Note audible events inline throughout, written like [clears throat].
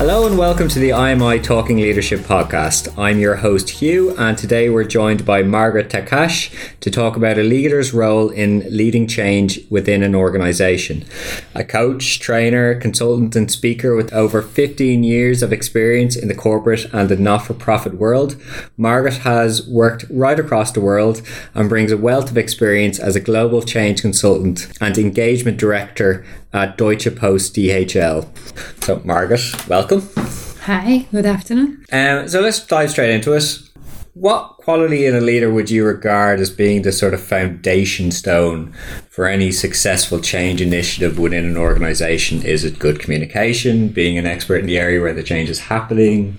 Hello and welcome to the IMI Talking Leadership podcast. I'm your host Hugh, and today we're joined by Margaret Takash to talk about a leader's role in leading change within an organization. A coach, trainer, consultant, and speaker with over 15 years of experience in the corporate and the not for profit world, Margaret has worked right across the world and brings a wealth of experience as a global change consultant and engagement director at Deutsche Post DHL. So, Margaret, welcome. Hi, good afternoon. Um, so, let's dive straight into it. What quality in a leader would you regard as being the sort of foundation stone for any successful change initiative within an organization? Is it good communication, being an expert in the area where the change is happening?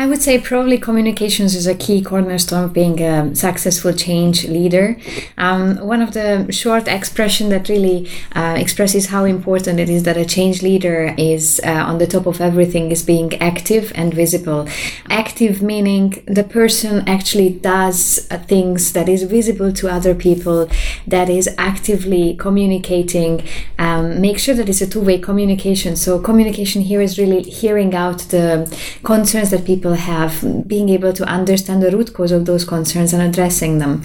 I would say probably communications is a key cornerstone of being a successful change leader. Um, one of the short expression that really uh, expresses how important it is that a change leader is uh, on the top of everything is being active and visible. Active meaning the person actually does uh, things that is visible to other people, that is actively communicating. Um, make sure that it's a two-way communication. So communication here is really hearing out the concerns that people people have, being able to understand the root cause of those concerns and addressing them.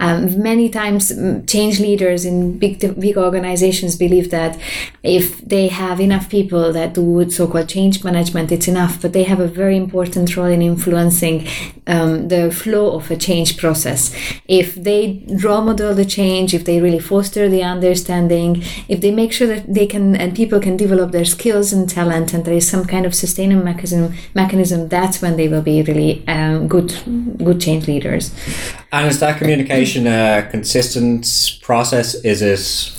Um, many times, change leaders in big big organizations believe that if they have enough people that do so-called change management, it's enough. But they have a very important role in influencing um, the flow of a change process. If they role model the change, if they really foster the understanding, if they make sure that they can and people can develop their skills and talent, and there is some kind of sustaining mechanism, mechanism that's when they will be really um, good good change leaders. And is that communication a consistent process? Is it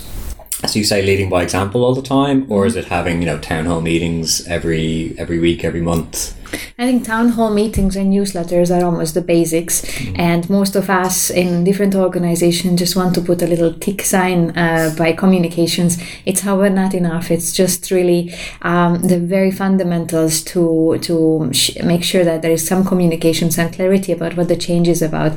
as you say, leading by example all the time, or is it having you know town hall meetings every every week, every month? I think town hall meetings and newsletters are almost the basics, mm-hmm. and most of us in different organizations just want to put a little tick sign uh, by communications. It's however not enough. It's just really um, the very fundamentals to to sh- make sure that there is some communication, some clarity about what the change is about.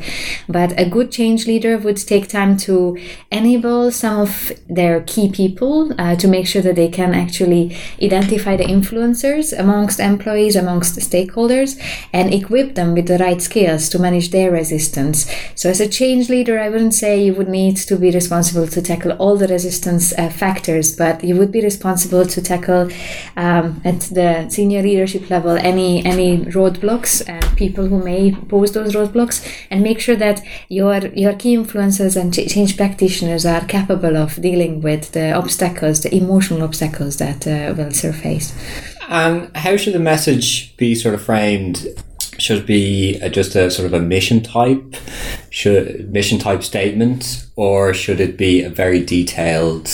But a good change leader would take time to enable some of their key people uh, to make sure that they can actually identify the influencers amongst employees, amongst stakeholders and equip them with the right skills to manage their resistance. So, as a change leader, I wouldn't say you would need to be responsible to tackle all the resistance uh, factors, but you would be responsible to tackle um, at the senior leadership level any any roadblocks and people who may pose those roadblocks, and make sure that your your key influencers and change practitioners are capable of dealing with the obstacles, the emotional obstacles that uh, will surface. And how should the message be sort of framed? Should it be a, just a sort of a mission type, should mission type statement, or should it be a very detailed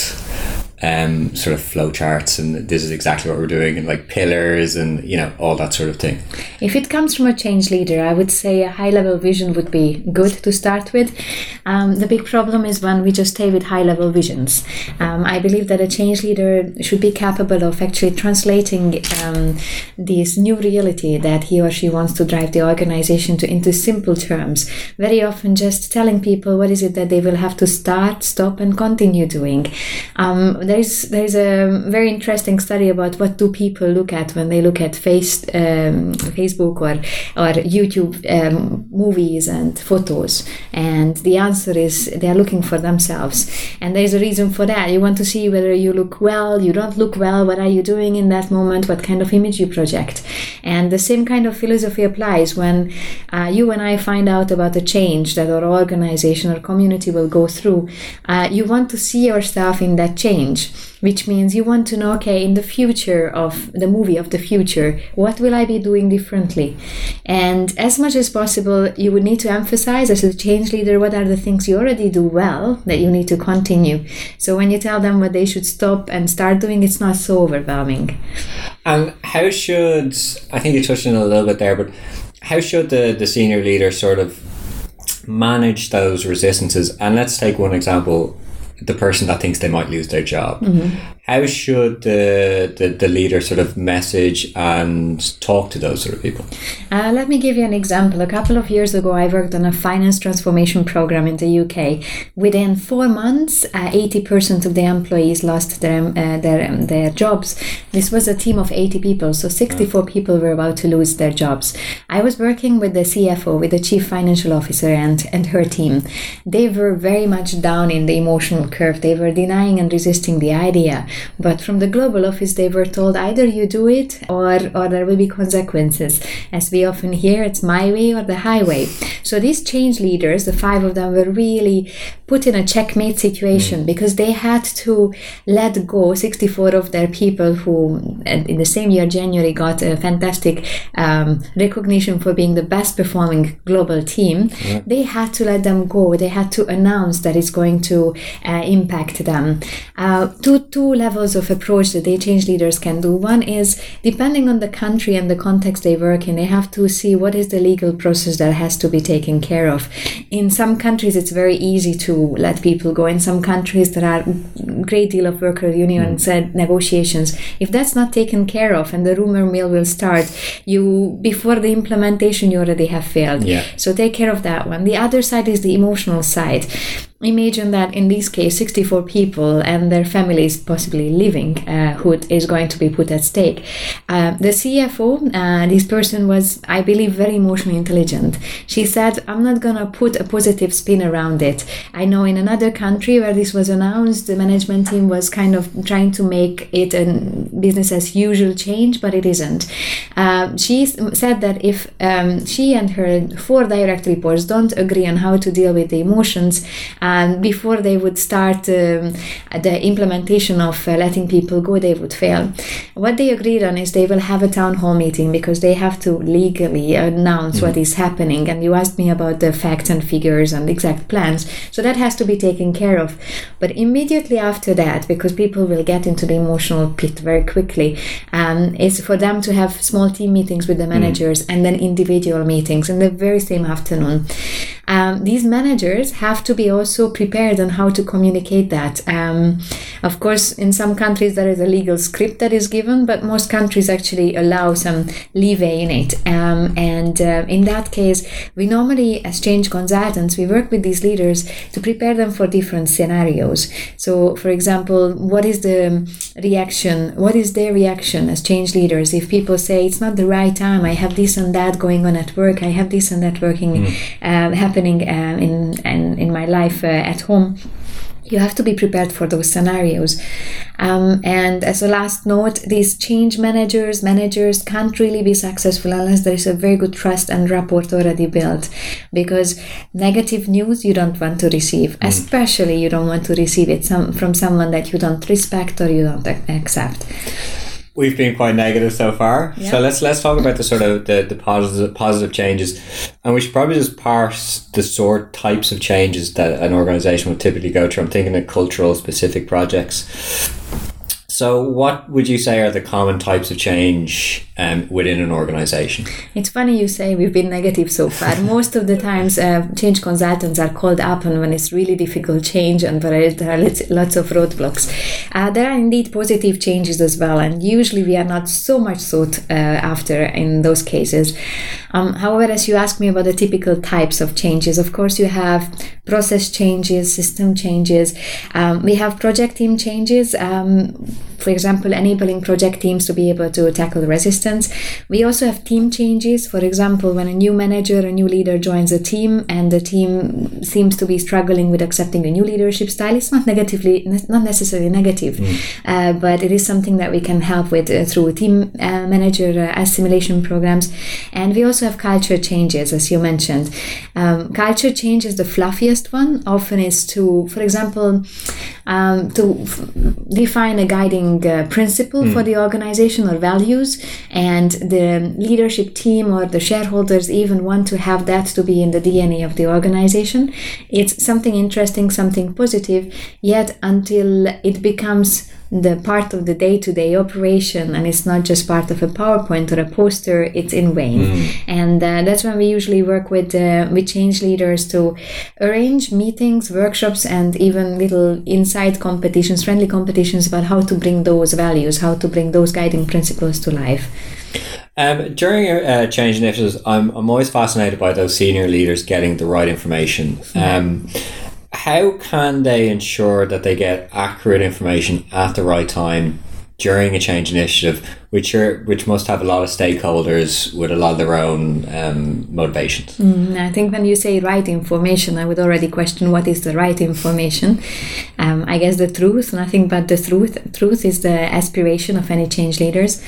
um, sort of flow charts and this is exactly what we're doing and like pillars and you know all that sort of thing. If it comes from a change leader i would say a high level vision would be good to start with. Um, the big problem is when we just stay with high level visions. Um, i believe that a change leader should be capable of actually translating um, this new reality that he or she wants to drive the organization to into simple terms. Very often just telling people what is it that they will have to start stop and continue doing. Um, there's there's a very interesting study about what do people look at when they look at face um, Facebook or or YouTube um, movies and photos, and the answer is they are looking for themselves, and there's a reason for that. You want to see whether you look well, you don't look well, what are you doing in that moment, what kind of image you project, and the same kind of philosophy applies when uh, you and I find out about a change that our organization or community will go through. Uh, you want to see yourself in that change change, which means you want to know, okay, in the future of the movie of the future, what will I be doing differently? And as much as possible, you would need to emphasize as a change leader what are the things you already do well that you need to continue. So when you tell them what they should stop and start doing, it's not so overwhelming. And how should, I think you touched on a little bit there, but how should the, the senior leader sort of manage those resistances? And let's take one example the person that thinks they might lose their job. Mm-hmm. How should the, the, the leader sort of message and talk to those sort of people? Uh, let me give you an example. A couple of years ago, I worked on a finance transformation program in the UK. Within four months, uh, 80% of the employees lost their, uh, their, um, their jobs. This was a team of 80 people, so 64 people were about to lose their jobs. I was working with the CFO, with the chief financial officer, and, and her team. They were very much down in the emotional curve. They were denying and resisting the idea but from the global office, they were told either you do it or, or there will be consequences. As we often hear, it's my way or the highway. So these change leaders, the five of them, were really put in a checkmate situation mm. because they had to let go 64 of their people who, in the same year, January, got a fantastic um, recognition for being the best performing global team. Yeah. They had to let them go. They had to announce that it's going to uh, impact them. Uh, two, two levels of approach that they change leaders can do. One is depending on the country and the context they work in, they have to see what is the legal process that has to be taken care of. In some countries, it's very easy to let people go. In some countries, there are a great deal of worker unions mm. and negotiations. If that's not taken care of and the rumor mill will start, you before the implementation, you already have failed. Yeah. So take care of that one. The other side is the emotional side imagine that in this case 64 people and their families possibly living uh, who is going to be put at stake. Uh, the cfo uh, this person was i believe very emotionally intelligent. She said i'm not going to put a positive spin around it. I know in another country where this was announced the management team was kind of trying to make it a business as usual change but it isn't. Uh, she said that if um, she and her four direct reports don't agree on how to deal with the emotions and before they would start um, the implementation of uh, letting people go, they would fail. What they agreed on is they will have a town hall meeting because they have to legally announce mm-hmm. what is happening. And you asked me about the facts and figures and exact plans, so that has to be taken care of. But immediately after that, because people will get into the emotional pit very quickly, um, is for them to have small team meetings with the mm-hmm. managers mm-hmm. and then individual meetings in the very same afternoon. Um, these managers have to be also prepared on how to communicate that. Um, of course, in some countries there is a legal script that is given, but most countries actually allow some leeway in it. Um, and uh, in that case, we normally, as change consultants, we work with these leaders to prepare them for different scenarios. So, for example, what is the reaction? What is their reaction as change leaders if people say it's not the right time? I have this and that going on at work. I have this and that working mm. uh, happening uh, in, in in my life at home you have to be prepared for those scenarios. Um, and as a last note, these change managers, managers can't really be successful unless there is a very good trust and rapport already built. Because negative news you don't want to receive, mm. especially you don't want to receive it some, from someone that you don't respect or you don't accept we've been quite negative so far. Yeah. So let's let's talk about the sort of the, the positive positive changes, and we should probably just parse the sort types of changes that an organization would typically go through. I'm thinking of cultural specific projects. So, what would you say are the common types of change um, within an organization? It's funny you say we've been negative so far. [laughs] Most of the times, uh, change consultants are called up and when it's really difficult change and there are lots of roadblocks. Uh, there are indeed positive changes as well, and usually we are not so much sought uh, after in those cases. Um, however, as you ask me about the typical types of changes, of course, you have process changes, system changes. Um, we have project team changes. Um, for example, enabling project teams to be able to tackle resistance. We also have team changes. For example, when a new manager, a new leader joins a team and the team seems to be struggling with accepting a new leadership style, it's not negatively, not necessarily negative, mm. uh, but it is something that we can help with uh, through team uh, manager uh, assimilation programs. And we also have culture changes, as you mentioned. Um, culture change is the fluffiest one. Often is to, for example, um, to f- define a guiding uh, principle mm. for the organization or values, and the leadership team or the shareholders even want to have that to be in the DNA of the organization. It's something interesting, something positive, yet until it becomes the part of the day-to-day operation and it's not just part of a powerpoint or a poster it's in vain mm. and uh, that's when we usually work with uh, with change leaders to arrange meetings workshops and even little inside competitions friendly competitions about how to bring those values how to bring those guiding principles to life um, during uh, change initiatives, I'm, I'm always fascinated by those senior leaders getting the right information. Um, how can they ensure that they get accurate information at the right time during a change initiative, which are which must have a lot of stakeholders with a lot of their own um, motivations. Mm, I think when you say right information, I would already question what is the right information. Um, I guess the truth, nothing but the truth. Truth is the aspiration of any change leaders.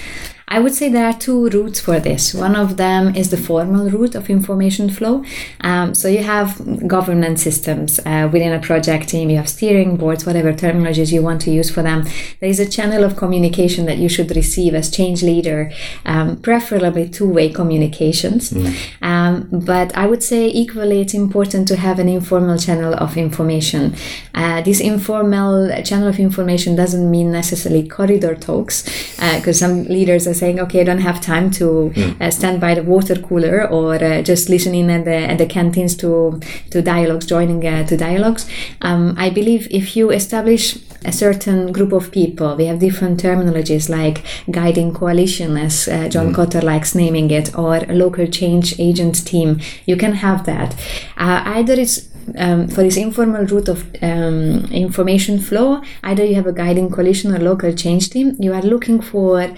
I would say there are two routes for this. One of them is the formal route of information flow. Um, so you have governance systems uh, within a project team, you have steering boards, whatever terminologies you want to use for them. There is a channel of communication that you should receive as change leader, um, preferably two way communications. Mm. Um, but I would say equally it's important to have an informal channel of information. Uh, this informal channel of information doesn't mean necessarily corridor talks, because uh, some leaders are saying, okay, I don't have time to mm. uh, stand by the water cooler or uh, just listening at the at the canteens to to dialogues, joining uh, to dialogues. Um, I believe if you establish a certain group of people, we have different terminologies like guiding coalition, as uh, John mm. Kotter likes naming it, or local change agent team. You can have that. Uh, either it's um, for this informal route of um, information flow, either you have a guiding coalition or local change team, you are looking for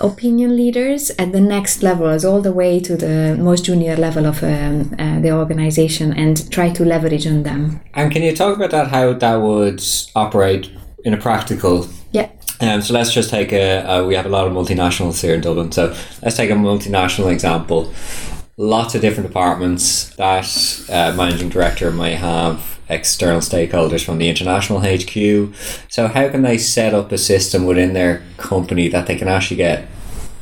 opinion leaders at the next levels, all the way to the most junior level of um, uh, the organization, and try to leverage on them. And can you talk about that? How that would operate in a practical yeah um, so let's just take a, uh, we have a lot of multinationals here in Dublin. So let's take a multinational example lots of different departments that uh, managing director may have external stakeholders from the international HQ. So how can they set up a system within their company that they can actually get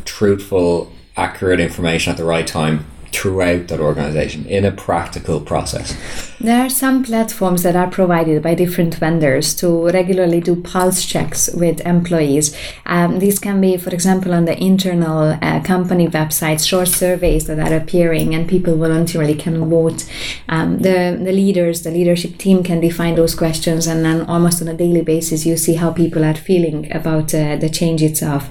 truthful, accurate information at the right time throughout that organization in a practical process? There are some platforms that are provided by different vendors to regularly do pulse checks with employees. Um, these can be, for example, on the internal uh, company websites, short surveys that are appearing, and people voluntarily can vote. Um, the, the leaders, the leadership team can define those questions, and then almost on a daily basis, you see how people are feeling about uh, the change itself.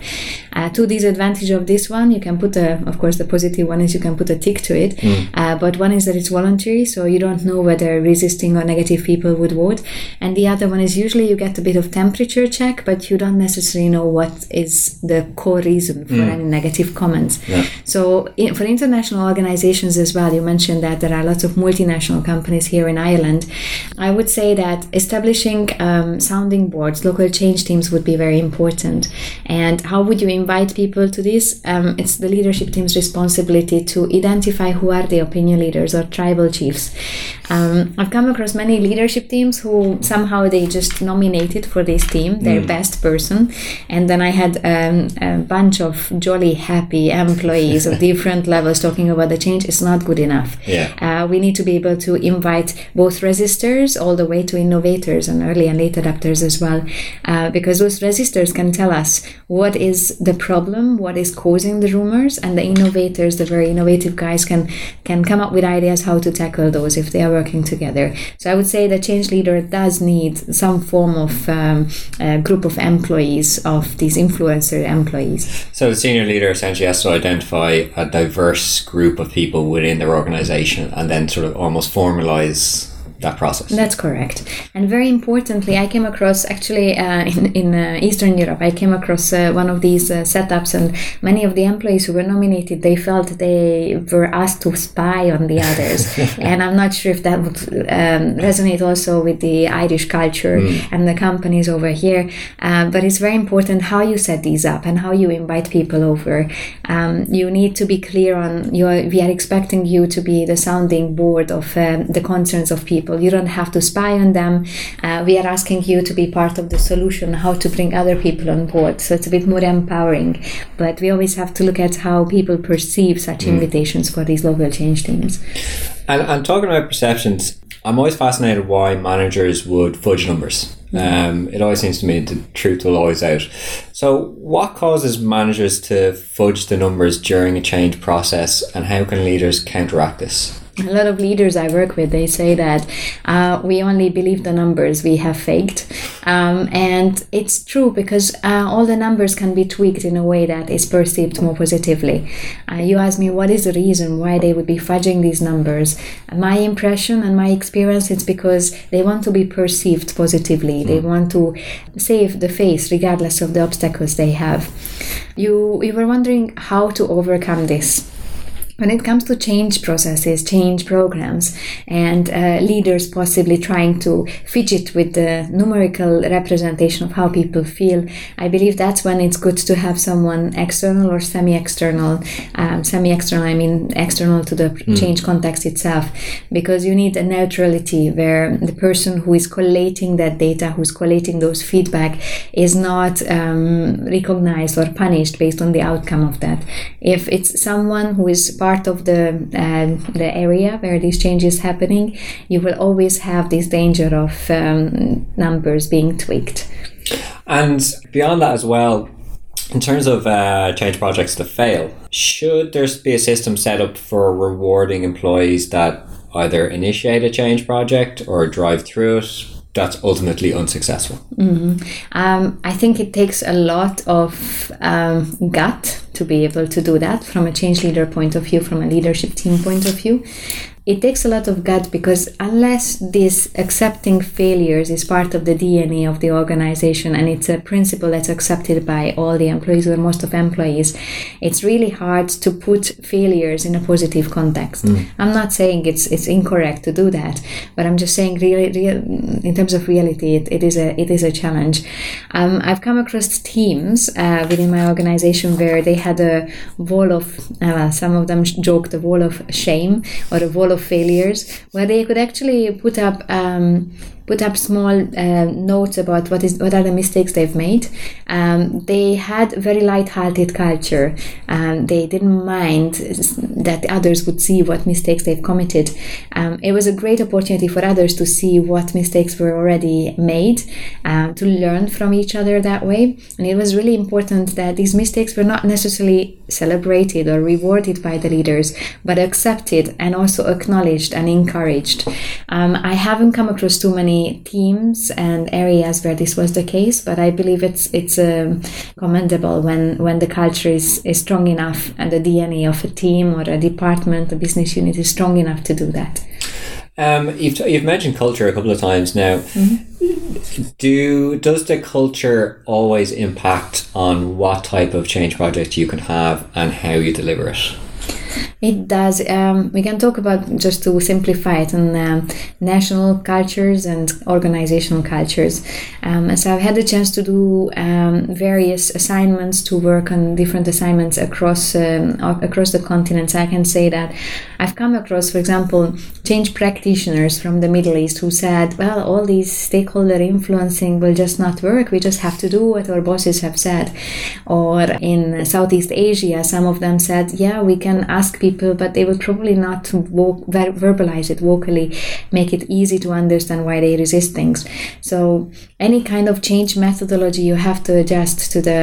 Uh, to disadvantage of this one, you can put a, of course, the positive one is you can put a to it, mm. Uh, but one is that it's voluntary, so you don't know whether whether resisting or negative people would vote. And the other one is usually you get a bit of temperature check, but you don't necessarily know what is the core reason for mm. any negative comments. Yeah. So in, for international organizations as well, you mentioned that there are lots of multinational companies here in Ireland. I would say that establishing um, sounding boards, local change teams would be very important. And how would you invite people to this? Um, it's the leadership team's responsibility to identify who are the opinion leaders or tribal chiefs. Um, I've come across many leadership teams who somehow they just nominated for this team their mm. best person, and then I had um, a bunch of jolly, happy employees of [laughs] different levels talking about the change. It's not good enough. Yeah. Uh, we need to be able to invite both resistors all the way to innovators and early and late adapters as well, uh, because those resistors can tell us what is the problem, what is causing the rumors, and the innovators, the very innovative guys, can can come up with ideas how to tackle those if they are working together. So I would say the change leader does need some form of um, group of employees, of these influencer employees. So the senior leader essentially has to identify a diverse group of people within their organization and then sort of almost formalize that process. That's correct. And very importantly, I came across actually uh, in, in uh, Eastern Europe, I came across uh, one of these uh, setups, and many of the employees who were nominated, they felt they were asked to spy on the others. [laughs] and I'm not sure if that would um, resonate also with the Irish culture mm. and the companies over here. Uh, but it's very important how you set these up and how you invite people over. Um, you need to be clear on your, we are expecting you to be the sounding board of um, the concerns of people people. You don't have to spy on them. Uh, we are asking you to be part of the solution, how to bring other people on board. So it's a bit more empowering. But we always have to look at how people perceive such mm. invitations for these local change teams. And, and talking about perceptions, I'm always fascinated why managers would fudge numbers. Um, it always seems to me the truth will always out. So, what causes managers to fudge the numbers during a change process, and how can leaders counteract this? A lot of leaders I work with, they say that uh, we only believe the numbers we have faked. Um, and it's true because uh, all the numbers can be tweaked in a way that is perceived more positively. Uh, you ask me what is the reason why they would be fudging these numbers. My impression and my experience is because they want to be perceived positively. Mm. They want to save the face regardless of the obstacles they have. You, you were wondering how to overcome this when it comes to change processes, change programs, and uh, leaders possibly trying to fidget with the numerical representation of how people feel, I believe that's when it's good to have someone external or semi external. Um, semi external, I mean external to the mm. change context itself, because you need a neutrality where the person who is collating that data, who's collating those feedback, is not um, recognized or punished based on the outcome of that. If it's someone who is part of the uh, the area where these changes happening, you will always have this danger of um, numbers being tweaked. And beyond that as well, in terms of uh, change projects to fail, should there be a system set up for rewarding employees that either initiate a change project or drive through it that's ultimately unsuccessful? Mm-hmm. Um, I think it takes a lot of um, gut to be able to do that from a change leader point of view, from a leadership team point of view it takes a lot of gut because unless this accepting failures is part of the DNA of the organization and it's a principle that's accepted by all the employees or most of employees, it's really hard to put failures in a positive context. Mm. I'm not saying it's it's incorrect to do that, but I'm just saying really, real, in terms of reality, it, it is a it is a challenge. Um, I've come across teams uh, within my organization where they had a wall of uh, some of them joked a wall of shame or a wall of of failures where they could actually put up um, put up small uh, notes about what is what are the mistakes they've made. Um, they had very light-hearted culture. Um, they didn't mind that others would see what mistakes they've committed. Um, it was a great opportunity for others to see what mistakes were already made, um, to learn from each other that way. And it was really important that these mistakes were not necessarily celebrated or rewarded by the leaders, but accepted and also acknowledged and encouraged. Um, I haven't come across too many teams and areas where this was the case, but I believe it's it's um, commendable when when the culture is, is strong enough and the DNA of a team or a department, a business unit is strong enough to do that. Um, you've, you've mentioned culture a couple of times now. Mm-hmm. Do does the culture always impact on what type of change project you can have and how you deliver it? It does. Um, we can talk about just to simplify it on um, national cultures and organizational cultures. Um, so I've had the chance to do um, various assignments to work on different assignments across um, across the continent. So I can say that I've come across, for example, change practitioners from the Middle East who said, "Well, all these stakeholder influencing will just not work. We just have to do what our bosses have said." Or in Southeast Asia, some of them said, "Yeah, we can ask." People people, but they will probably not ver- verbalize it vocally, make it easy to understand why they resist things. So any kind of change methodology, you have to adjust to the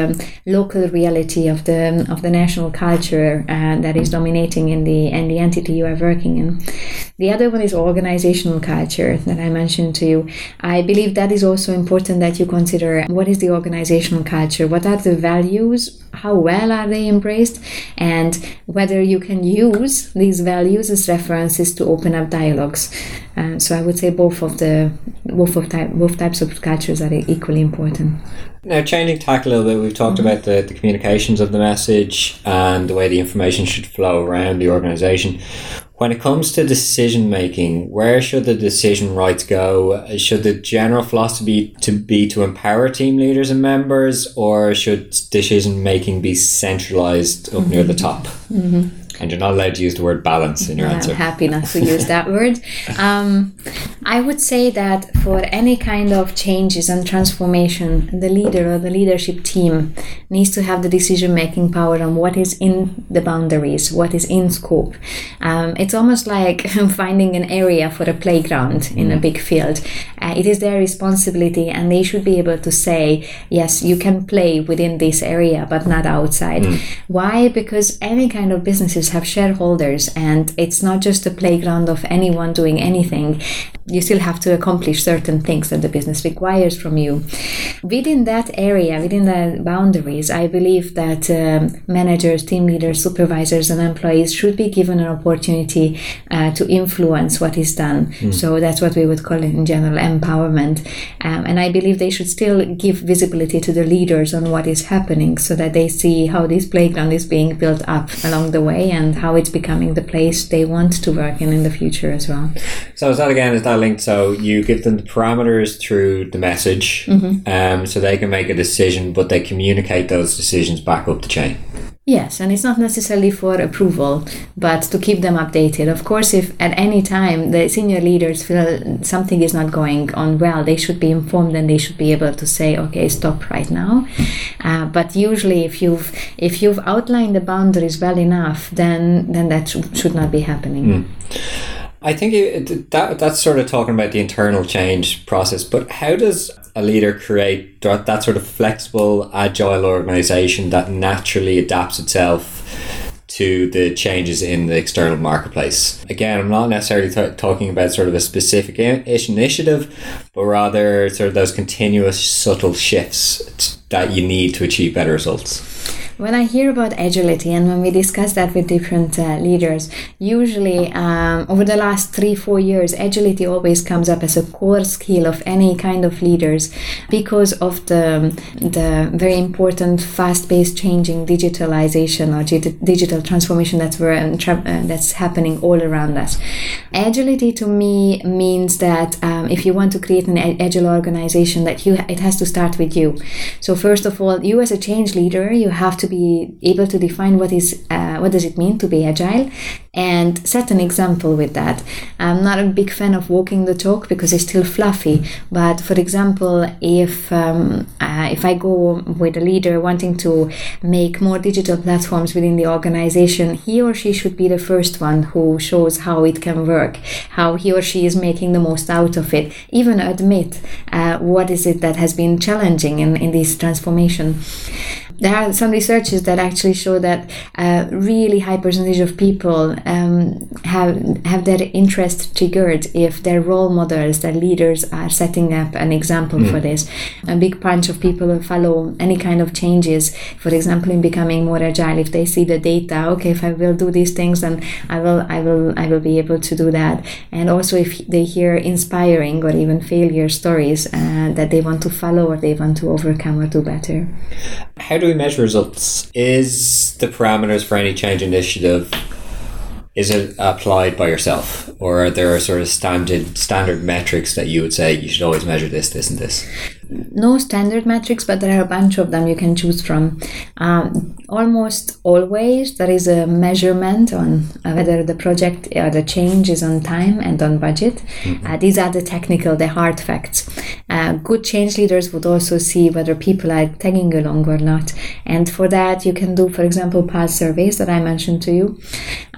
local reality of the of the national culture uh, that is dominating in the in the entity you are working in. The other one is organizational culture that I mentioned to you. I believe that is also important that you consider what is the organizational culture, what are the values, how well are they embraced, and whether you can use these values as references to open up dialogues. Uh, so I would say both of the both of type, both types of cultures are equally important. Now, changing tack a little bit, we've talked mm-hmm. about the, the communications of the message and the way the information should flow around the organization. When it comes to decision making, where should the decision rights go? Should the general philosophy to be to empower team leaders and members, or should decision making be centralized up mm-hmm. near the top? Mm-hmm. And you're not allowed to use the word balance in your answer. I'm happy not to use that [laughs] word. Um, I would say that for any kind of changes and transformation, the leader or the leadership team needs to have the decision making power on what is in the boundaries, what is in scope. Um, it's almost like [laughs] finding an area for a playground in a big field. Uh, it is their responsibility, and they should be able to say, yes, you can play within this area, but not outside. Why? Because any kind of businesses have shareholders, and it's not just a playground of anyone doing anything. You still have to accomplish certain things that the business requires from you. Within that area, within the boundaries, I believe that um, managers, team leaders, supervisors, and employees should be given an opportunity uh, to influence what is done. So that's what we would call it in general empowerment. Um, and I believe they should still give visibility to the leaders on what is happening so that they see how this playground is being built up along the way and how it's becoming the place they want to work in in the future as well. So is that again? Is that linked? So you give them the parameters through the message, um, so they can make a decision, but they communicate those decisions back up the chain. Yes, and it's not necessarily for approval, but to keep them updated. Of course, if at any time the senior leaders feel something is not going on well, they should be informed and they should be able to say, "Okay, stop right now." Uh, but usually, if you've if you've outlined the boundaries well enough, then then that sh- should not be happening. I think it, that that's sort of talking about the internal change process. But how does a leader create that, that sort of flexible, agile organization that naturally adapts itself to the changes in the external marketplace? Again, I'm not necessarily talking about sort of a specific in- initiative, but rather sort of those continuous, subtle shifts that you need to achieve better results. When I hear about agility and when we discuss that with different uh, leaders, usually um, over the last three, four years, agility always comes up as a core skill of any kind of leaders because of the, the very important fast-paced changing digitalization or gi- digital transformation that's, where, uh, tra- uh, that's happening all around us. Agility to me means that um, if you want to create an agile organization, that you it has to start with you. So first of all, you as a change leader, you have to be able to define what is uh, what does it mean to be agile, and set an example with that. I'm not a big fan of walking the talk because it's still fluffy. But for example, if um, uh, if I go with a leader wanting to make more digital platforms within the organization, he or she should be the first one who shows how it can work, how he or she is making the most out of it. Even admit uh, what is it that has been challenging in, in this transformation there are some researches that actually show that a really high percentage of people um, have have their interest triggered if their role models, their leaders are setting up an example for this. A big bunch of people will follow any kind of changes. For example, in becoming more agile, if they see the data, okay, if I will do these things, then I will, I will, I will be able to do that. And also, if they hear inspiring or even failure stories uh, that they want to follow or they want to overcome or do better. How do we measure results? Is the parameters for any change initiative is it applied by yourself, or are there sort of standard standard metrics that you would say you should always measure this, this, and this? no standard metrics, but there are a bunch of them you can choose from. Um, almost always there is a measurement on uh, whether the project or the change is on time and on budget. Uh, these are the technical, the hard facts. Uh, good change leaders would also see whether people are tagging along or not. And for that, you can do, for example, pulse surveys that I mentioned to you.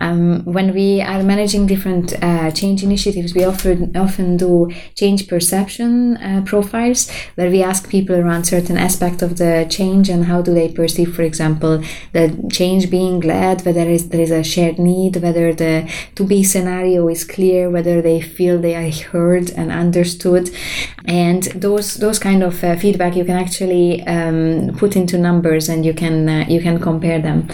Um, when we are managing different uh, change initiatives, we often often do change perception uh, profiles where we ask people around certain aspect of the change and how do they perceive, for example, the change being led, whether there is, there is a shared need, whether the to be scenario is clear, whether they feel they are heard and understood, and those those kind of uh, feedback you can actually um, put into numbers and you can uh, you can compare them.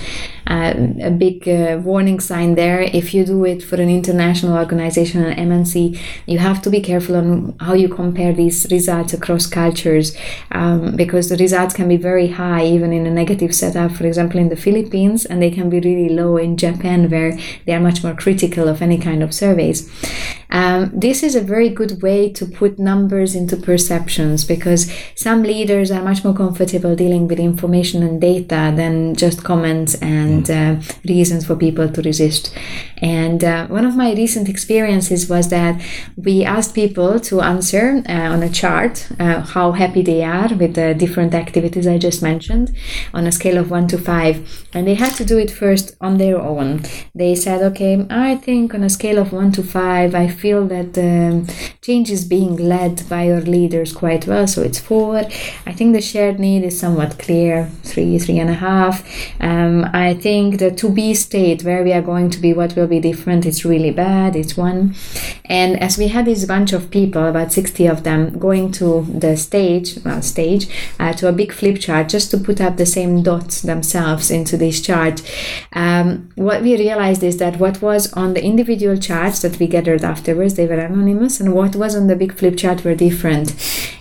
Uh, a big uh, warning sign there if you do it for an international organization an mnc you have to be careful on how you compare these results across cultures um, because the results can be very high even in a negative setup for example in the philippines and they can be really low in japan where they are much more critical of any kind of surveys Um, this is a very good way to put numbers into perceptions because some leaders are much more comfortable dealing with information and data than just comments and uh, reasons for people to resist. And uh, one of my recent experiences was that we asked people to answer uh, on a chart uh, how happy they are with the different activities I just mentioned on a scale of one to five. And they had to do it first on their own. They said, okay, I think on a scale of one to five, I feel that the change is being led by your leaders quite well. So it's four. I think the shared need is somewhat clear, three, three and a half. Um, I think the to be state where we are going to be, what will be different, it's really bad, it's one. And as we had this bunch of people, about 60 of them, going to the stage, well, stage, uh, to a big flip chart just to put up the same dots themselves into this chart, um, what we realized is that what was on the individual charts that we gathered afterwards, they were anonymous, and what was on the big flip chart were different.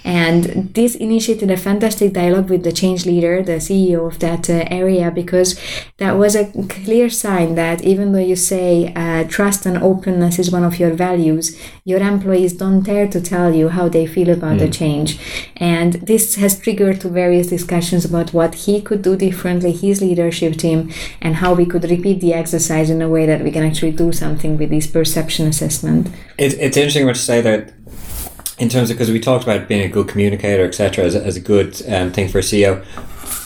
And this initiated a fantastic dialogue with the change leader, the CEO of that uh, area, because that was a clear sign that even though you say uh, trust and openness is one of your values, your employees don't dare to tell you how they feel about mm. the change. And this has triggered to various discussions about what he could do differently, his leadership team, and how we could repeat the exercise in a way that we can actually do something with this perception assessment. It, it's interesting what you say that in terms of because we talked about being a good communicator, etc., as, as a good um, thing for a CEO.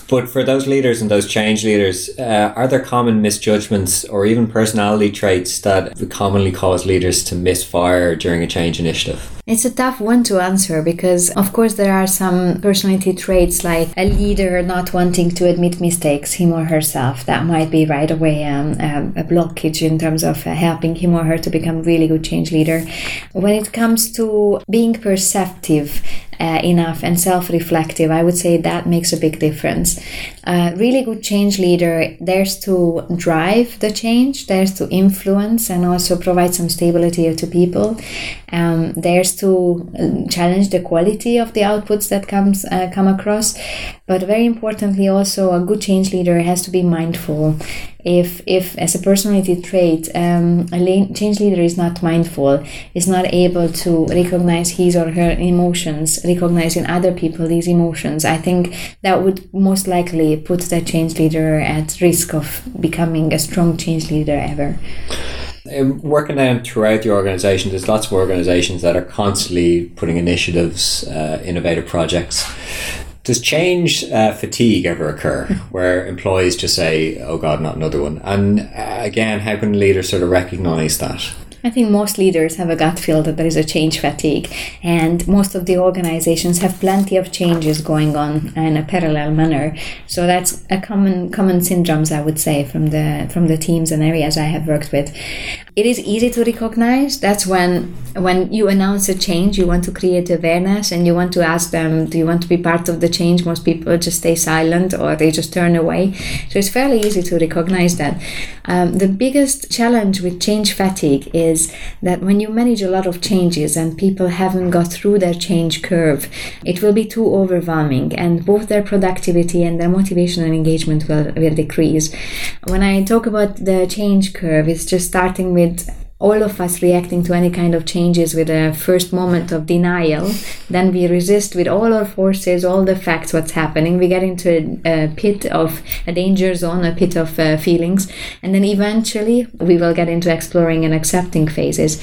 But for those leaders and those change leaders, uh, are there common misjudgments or even personality traits that commonly cause leaders to misfire during a change initiative? It's a tough one to answer because, of course, there are some personality traits like a leader not wanting to admit mistakes, him or herself. That might be right away um, um, a blockage in terms of uh, helping him or her to become really good change leader. When it comes to being perceptive, uh, enough and self reflective, I would say that makes a big difference. A really good change leader there's to drive the change, there's to influence and also provide some stability to people. Um, there's to uh, challenge the quality of the outputs that comes uh, come across, but very importantly, also a good change leader has to be mindful. If if as a personality trait um, a change leader is not mindful is not able to recognize his or her emotions recognize in other people these emotions i think that would most likely put that change leader at risk of becoming a strong change leader ever. Um, working down throughout the organization? There's lots of organizations that are constantly putting initiatives uh, innovative projects does change uh, fatigue ever occur [laughs] where employees just say, oh God, not another one? And uh, again, how can leaders sort of recognize that? I think most leaders have a gut feel that there is a change fatigue, and most of the organizations have plenty of changes going on in a parallel manner. So that's a common common syndromes I would say from the from the teams and areas I have worked with. It is easy to recognize. That's when when you announce a change you want to create awareness and you want to ask them do you want to be part of the change? Most people just stay silent or they just turn away. So it's fairly easy to recognize that. Um, the biggest challenge with change fatigue is that when you manage a lot of changes and people haven't got through their change curve it will be too overwhelming and both their productivity and their motivation and engagement will, will decrease. When i talk about the change curve it's just starting with all of us reacting to any kind of changes with a first moment of denial. Then we resist with all our forces, all the facts, what's happening. We get into a, a pit of a danger zone, a pit of uh, feelings. And then eventually we will get into exploring and accepting phases.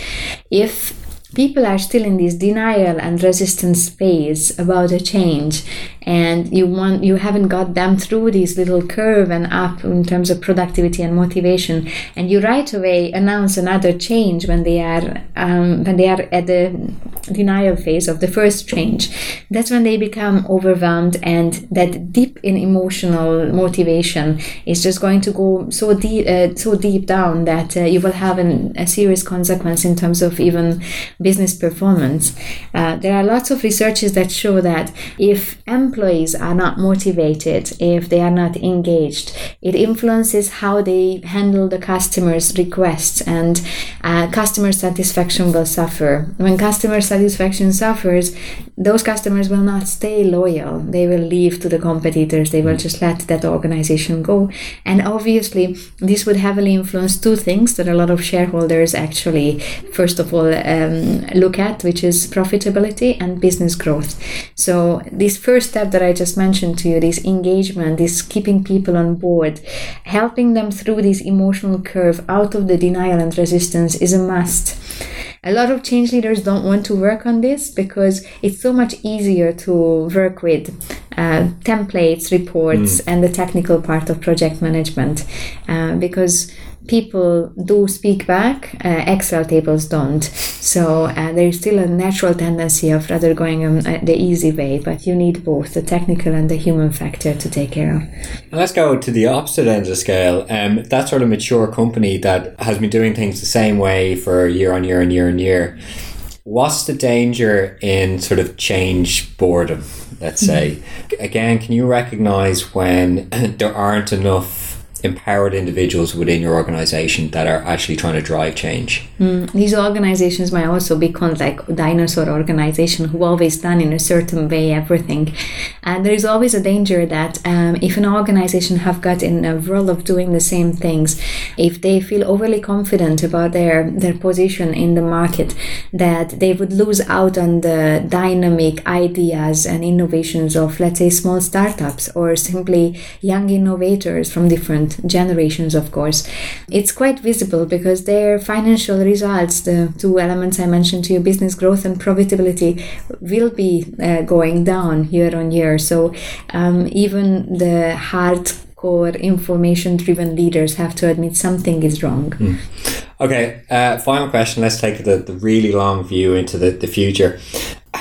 If people are still in this denial and resistance phase about a change and you want you haven't got them through this little curve and up in terms of productivity and motivation. And you right away announce another change when they are um, when they are at the denial phase of the first change. That's when they become overwhelmed and that deep in emotional motivation is just going to go so deep uh, so deep down that uh, you will have an, a serious consequence in terms of even business performance. Uh, there are lots of researches that show that if employees are not motivated, if they are not engaged, it influences how they handle the customer's requests and uh, customer satisfaction will suffer. When customer satisfaction suffers, those customers will not stay loyal. They will leave to the competitors. They will just let that organization go. And obviously, this would heavily influence two things that a lot of shareholders actually, first of all, um, look at, which is profitability and business growth. So, this first step that I just mentioned to you, this engagement, this keeping people on board, helping them through this emotional curve out of the denial and resistance is a must. A lot of change leaders don't want to work on this because it's so much easier to work with uh, templates, reports, mm. and the technical part of project management uh, because people do speak back, uh, Excel tables don't. So uh, there's still a natural tendency of rather going um, uh, the easy way, but you need both the technical and the human factor to take care of. And let's go to the opposite end of the scale. Um, that sort of mature company that has been doing things the same way for year on year and year and year. What's the danger in sort of change boredom, let's say? Mm-hmm. Again, can you recognize when [clears throat] there aren't enough empowered individuals within your organization that are actually trying to drive change. Mm, these organizations might also be become like dinosaur organization who always done in a certain way everything. And there is always a danger that um, if an organization have got in a role of doing the same things, if they feel overly confident about their their position in the market, that they would lose out on the dynamic ideas and innovations of let's say small startups or simply young innovators from different generations, of course. It's quite visible because their financial results, the two elements I mentioned to you, business growth and profitability, will be uh, going down year on year. So um, even the hardcore information driven leaders have to admit something is wrong. Mm. Okay, uh, final question. Let's take the, the really long view into the, the future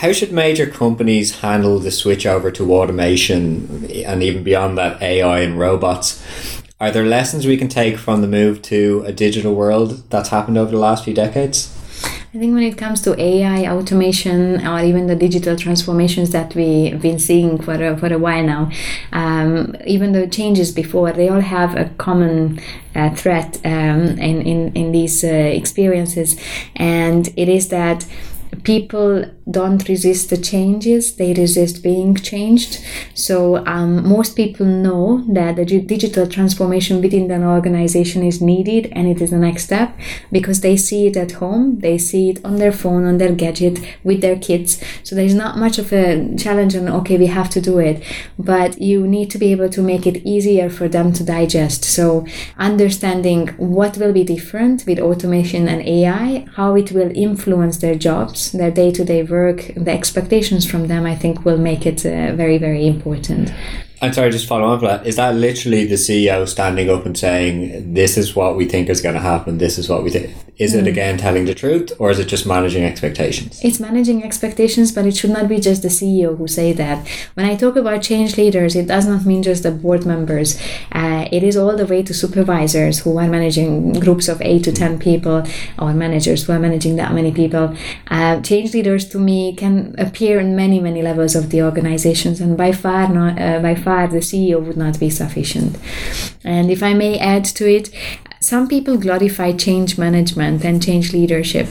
how should major companies handle the switch over to automation and even beyond that AI and robots? Are there lessons we can take from the move to a digital world that's happened over the last few decades? I think when it comes to AI, automation, or even the digital transformations that we've been seeing for a, for a while now, um, even the changes before, they all have a common uh, threat um, in, in, in these uh, experiences. And it is that people don't resist the changes they resist being changed. So um, most people know that the digital transformation within an organization is needed and it is the next step because they see it at home they see it on their phone on their gadget with their kids. So there's not much of a challenge on okay we have to do it but you need to be able to make it easier for them to digest. So understanding what will be different with automation and ai how it will influence their jobs their day-to-day work, the expectations from them, I think will make it uh, very, very important. I'm sorry, just follow up that. Is that literally the CEO standing up and saying, "This is what we think is going to happen. This is what we think"? Is mm. it again telling the truth, or is it just managing expectations? It's managing expectations, but it should not be just the CEO who say that. When I talk about change leaders, it does not mean just the board members. Uh, it is all the way to supervisors who are managing groups of eight to ten people, or managers who are managing that many people. Uh, change leaders, to me, can appear in many, many levels of the organizations, and by far not uh, by far far the CEO would not be sufficient. And if I may add to it, some people glorify change management and change leadership,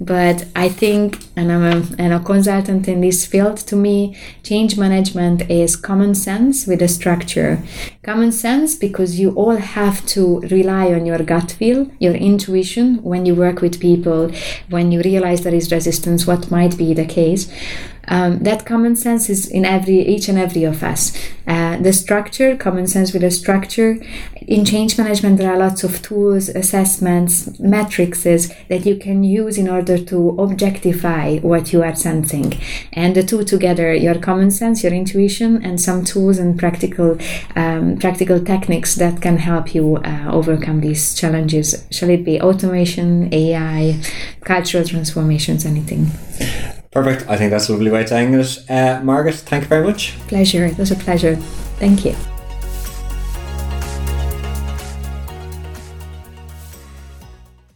but I think, and I'm a, and a consultant in this field, to me, change management is common sense with a structure. Common sense because you all have to rely on your gut feel, your intuition when you work with people, when you realize there is resistance, what might be the case. Um, that common sense is in every each and every of us. Uh, the structure, common sense with a structure. In change management, there are lots of tools, assessments, matrices that you can use in order to objectify what you are sensing. And the two together, your common sense, your intuition, and some tools and practical um, practical techniques that can help you uh, overcome these challenges. Shall it be automation, AI, cultural transformations, anything? Perfect. I think that's a lovely way to end it. Uh, Margaret, thank you very much. Pleasure. It was a pleasure. Thank you.